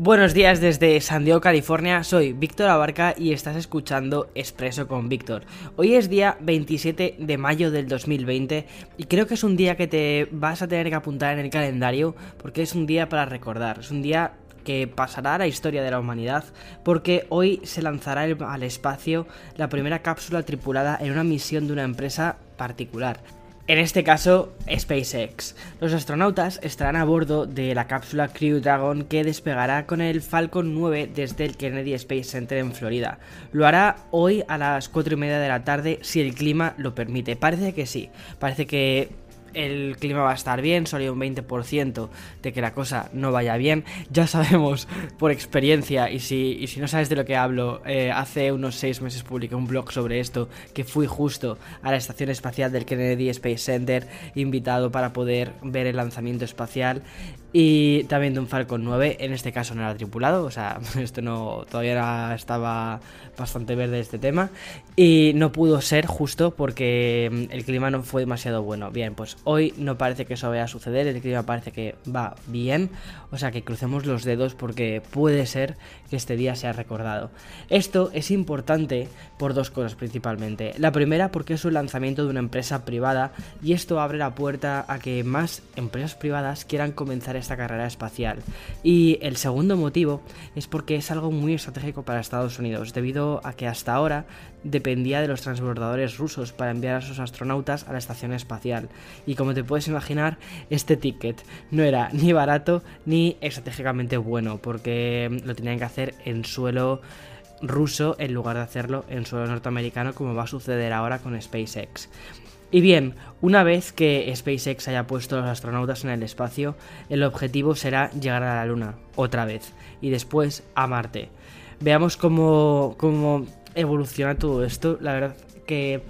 Buenos días desde San Diego, California. Soy Víctor Abarca y estás escuchando Expreso con Víctor. Hoy es día 27 de mayo del 2020 y creo que es un día que te vas a tener que apuntar en el calendario porque es un día para recordar. Es un día que pasará a la historia de la humanidad porque hoy se lanzará al espacio la primera cápsula tripulada en una misión de una empresa particular. En este caso, SpaceX. Los astronautas estarán a bordo de la cápsula Crew Dragon que despegará con el Falcon 9 desde el Kennedy Space Center en Florida. Lo hará hoy a las 4 y media de la tarde si el clima lo permite. Parece que sí. Parece que el clima va a estar bien, solo hay un 20% de que la cosa no vaya bien. Ya sabemos por experiencia, y si, si no sabes de lo que hablo, eh, hace unos 6 meses publiqué un blog sobre esto, que fui justo a la estación espacial del Kennedy Space Center, invitado para poder ver el lanzamiento espacial y también de un Falcon 9, en este caso no era tripulado, o sea, esto no todavía estaba bastante verde este tema y no pudo ser justo porque mm, el clima no fue demasiado bueno. Bien, pues hoy no parece que eso vaya a suceder, el clima parece que va bien, o sea que crucemos los dedos porque puede ser que este día sea recordado. Esto es importante por dos cosas principalmente. La primera porque es un lanzamiento de una empresa privada y esto abre la puerta a que más empresas privadas quieran comenzar esta carrera espacial. Y el segundo motivo es porque es algo muy estratégico para Estados Unidos, debido a que hasta ahora dependía de los transbordadores rusos para enviar a sus astronautas a la estación espacial. Y como te puedes imaginar, este ticket no era ni barato ni estratégicamente bueno, porque lo tenían que hacer en suelo ruso en lugar de hacerlo en suelo norteamericano como va a suceder ahora con SpaceX. Y bien, una vez que SpaceX haya puesto a los astronautas en el espacio, el objetivo será llegar a la Luna, otra vez, y después a Marte. Veamos cómo, cómo evoluciona todo esto. La verdad que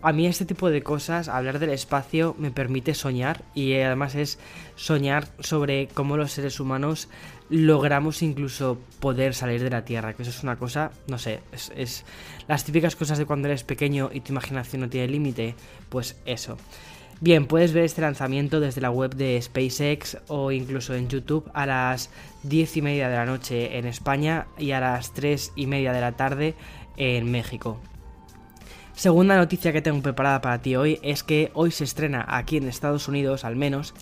a mí este tipo de cosas, hablar del espacio, me permite soñar y además es soñar sobre cómo los seres humanos logramos incluso poder salir de la Tierra, que eso es una cosa, no sé, es, las típicas cosas de cuando eres pequeño y tu imaginación no tiene límite, pues eso. Bien, puedes ver este lanzamiento desde la web de SpaceX o incluso en YouTube a las 10 y media de la noche en España y a las 3 y media de la tarde en México. Segunda noticia que tengo preparada para ti hoy es que hoy se estrena aquí en Estados Unidos al menos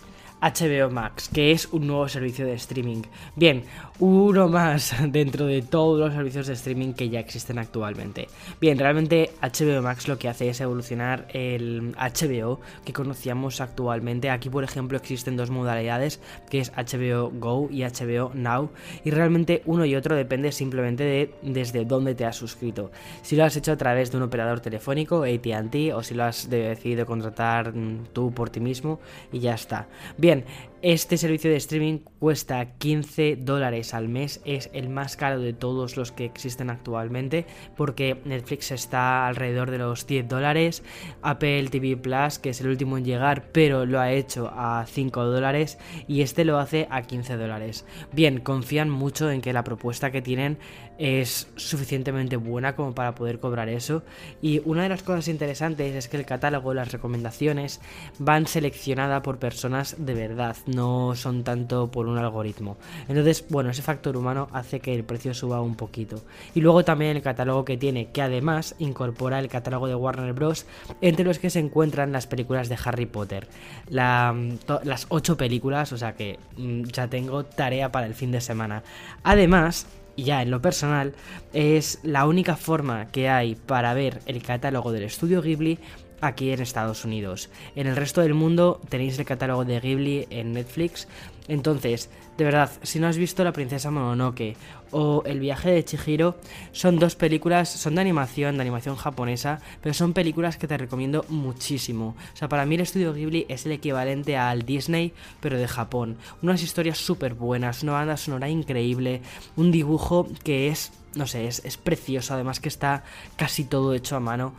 HBO Max, que es un nuevo servicio de streaming. Bien, uno más dentro de todos los servicios de streaming que ya existen actualmente. Bien, realmente HBO Max lo que hace es evolucionar el HBO que conocíamos actualmente. Aquí, por ejemplo, existen dos modalidades, que es HBO Go y HBO Now, y realmente uno y otro depende simplemente de desde dónde te has suscrito. Si lo has hecho a través de un operador telefónico, AT&T, o si lo has decidido contratar mm, tú por ti mismo y ya está. Bien, Indian este servicio de streaming cuesta 15 dólares al mes, es el más caro de todos los que existen actualmente, porque Netflix está alrededor de los 10 dólares, Apple TV Plus, que es el último en llegar, pero lo ha hecho a 5 dólares, y este lo hace a 15 dólares. Bien, confían mucho en que la propuesta que tienen es suficientemente buena como para poder cobrar eso, y una de las cosas interesantes es que el catálogo, las recomendaciones, van seleccionadas por personas de verdad, no son tanto por un algoritmo. Entonces, bueno, ese factor humano hace que el precio suba un poquito. Y luego también el catálogo que tiene, que además incorpora el catálogo de Warner Bros. entre los que se encuentran las películas de Harry Potter. las ocho películas, o sea que mm, ya tengo tarea para el fin de semana. Además, ya en lo personal, es la única forma que hay para ver el catálogo del estudio Ghibli aquí en Estados Unidos. En el resto del mundo tenéis el catálogo de Ghibli en Netflix. Entonces, de verdad, si no has visto La princesa Mononoke o El viaje de Chihiro, son dos películas, son de animación, de animación japonesa, pero son películas que te recomiendo muchísimo. O sea, para mí el estudio Ghibli es el equivalente al Disney, pero de Japón. Unas historias súper buenas, una banda sonora increíble, un dibujo que es, no sé, es, es precioso, además que está casi todo hecho a mano.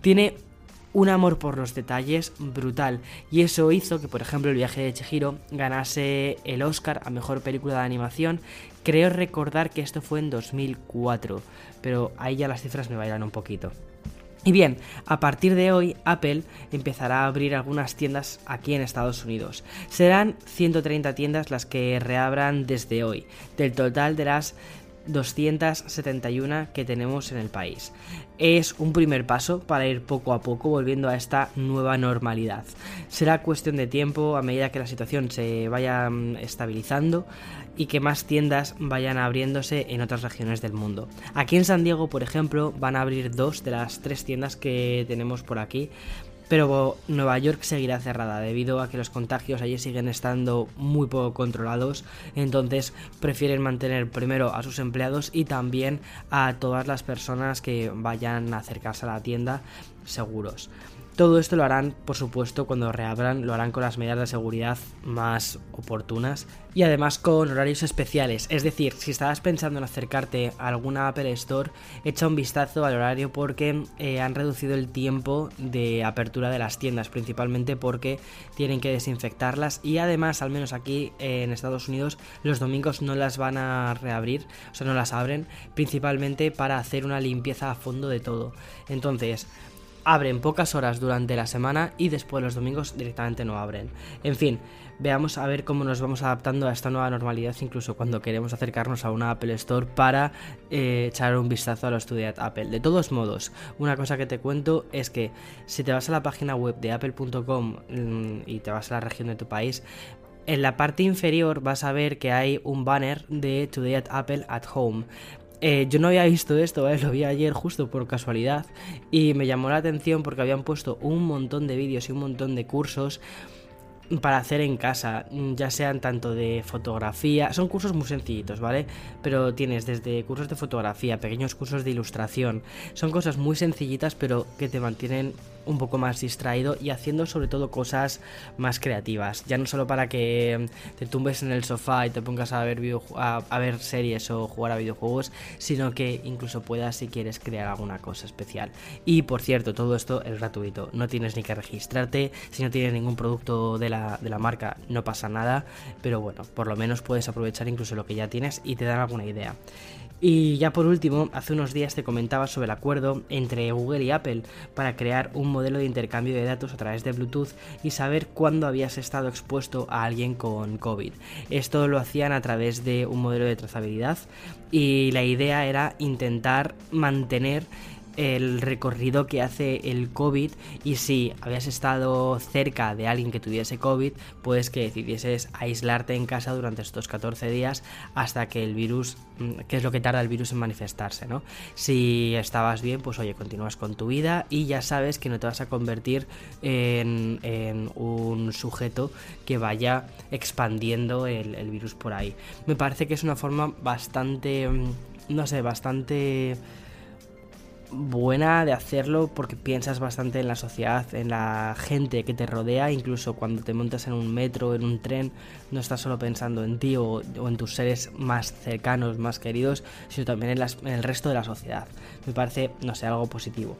Tiene un amor por los detalles brutal. Y eso hizo que, por ejemplo, el viaje de Chihiro ganase el Oscar a Mejor Película de Animación. Creo recordar que esto fue en 2004, pero ahí ya las cifras me bailan un poquito. Y bien, a partir de hoy Apple empezará a abrir algunas tiendas aquí en Estados Unidos. Serán 130 tiendas las que reabran desde hoy, del total de las 271 que tenemos en el país. Es un primer paso para ir poco a poco volviendo a esta nueva normalidad. Será cuestión de tiempo a medida que la situación se vaya mm, estabilizando y que más tiendas vayan abriéndose en otras regiones del mundo. Aquí en San Diego, por ejemplo, van a abrir dos de las tres tiendas que tenemos por aquí pero Nueva York seguirá cerrada debido a que los contagios allí siguen estando muy poco controlados, entonces prefieren mantener primero a sus empleados y también a todas las personas que vayan a acercarse a la tienda seguros. Todo esto lo harán, por supuesto, cuando reabran, lo harán con las medidas de seguridad más oportunas y además con horarios especiales. Es decir, si estabas pensando en acercarte a alguna Apple Store, echa un vistazo al horario porque eh, han reducido el tiempo de apertura de las tiendas, principalmente porque tienen que desinfectarlas y además, al menos aquí en Estados Unidos, los domingos no las van a reabrir, o sea, no las abren, principalmente para hacer una limpieza a fondo de todo. Entonces, abren pocas horas durante la semana y después los domingos directamente no abren. En fin, veamos a ver cómo nos vamos adaptando a esta nueva normalidad, incluso cuando queremos acercarnos a una Apple Store para eh, echar un vistazo a los estudios Apple. De todos modos, una cosa que te cuento es que si te vas a la página web de apple.com mm, y te vas a la región de tu país, en la parte inferior vas a ver que hay un banner de Today at Apple at Home. Eh, yo no había visto esto, lo vi ayer justo por casualidad y me llamó la atención porque habían puesto un montón de vídeos y un montón de cursos para hacer en casa, ya sean tanto de fotografía, son cursos muy sencillitos, ¿vale? Pero tienes desde cursos de fotografía, pequeños cursos de ilustración, son cosas muy sencillitas pero que te mantienen un poco más distraído y haciendo sobre todo cosas más creativas. Ya no solo para que te tumbes en el sofá y te pongas a ver, a, ver series o jugar a videojuegos, sino que incluso puedas si quieres crear alguna cosa especial. Y por cierto, todo esto es gratuito, no tienes ni que registrarte, si no tienes ningún producto de la, de la marca no pasa nada, pero bueno, por lo menos puedes aprovechar incluso lo que ya tienes y te dan alguna idea. Y ya por último, hace unos días te comentaba sobre el acuerdo entre Google y Apple para crear un modelo de intercambio de datos a través de Bluetooth y saber cuándo habías estado expuesto a alguien con COVID. Esto lo hacían a través de un modelo de trazabilidad y la idea era intentar mantener el recorrido que hace el COVID y si habías estado cerca de alguien que tuviese COVID, pues que decidieses aislarte en casa durante estos 14 días hasta que el virus, mm, que es lo que tarda el virus en manifestarse, ¿no? Si estabas bien, pues oye, continúas con tu vida y ya sabes que no te vas a convertir en, un sujeto que vaya expandiendo el, el virus por ahí. Me parece que es una forma bastante, mm, no sé, bastante buena de hacerlo porque piensas bastante en la sociedad, en la gente que te rodea, incluso cuando te montas en un metro, en un tren, no estás solo pensando en ti o, en tus seres más cercanos, más queridos, sino también en, en el resto de la sociedad. Me parece, no sé, algo positivo.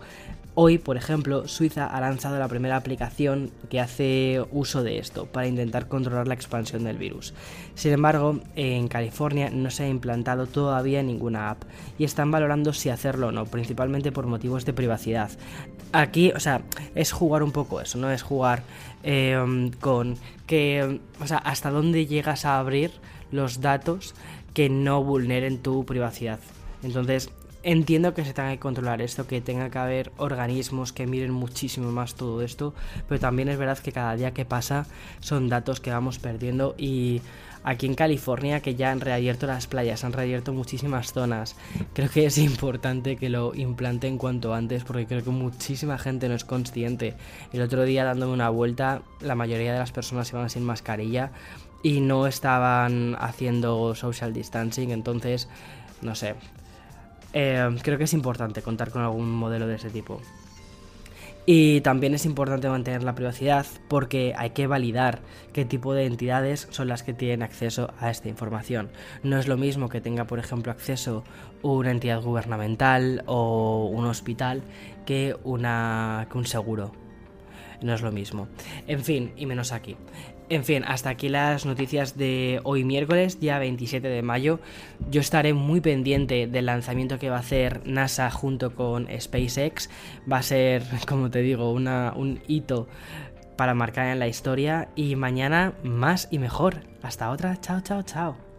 Hoy, por ejemplo, Suiza ha lanzado la primera aplicación que hace uso de esto para intentar controlar la expansión del virus. Sin embargo, en California no se ha implantado todavía ninguna app y están valorando si hacerlo o no, principalmente por motivos de privacidad. Aquí, o sea, es jugar un poco eso, no es jugar eh, con que, o sea, hasta dónde llegas a abrir los datos que no vulneren tu privacidad. Entonces, entiendo que se tenga que controlar esto, que tenga que haber organismos que miren muchísimo más todo esto, pero también es verdad que cada día que pasa son datos que vamos perdiendo y aquí en California que ya han reabierto las playas, han reabierto muchísimas zonas. Creo que es importante que lo implanten cuanto antes porque creo que muchísima gente no es consciente. El otro día dándome una vuelta, la mayoría de las personas iban sin mascarilla y no estaban haciendo social distancing, entonces, no sé. Eh, creo que es importante contar con algún modelo de ese tipo. Y también es importante mantener la privacidad porque hay que validar qué tipo de entidades son las que tienen acceso a esta información. No es lo mismo que tenga, por ejemplo, acceso una entidad gubernamental o un hospital que, una, que un seguro no es lo mismo. En fin, y menos aquí. En fin, hasta aquí las noticias de hoy miércoles, día 27 de mayo. Yo estaré muy pendiente del lanzamiento que va a hacer NASA junto con SpaceX. Va a ser, como te digo, una, un hito para marcar en la historia. Y mañana más y mejor. Hasta otra. Chao, chao, chao.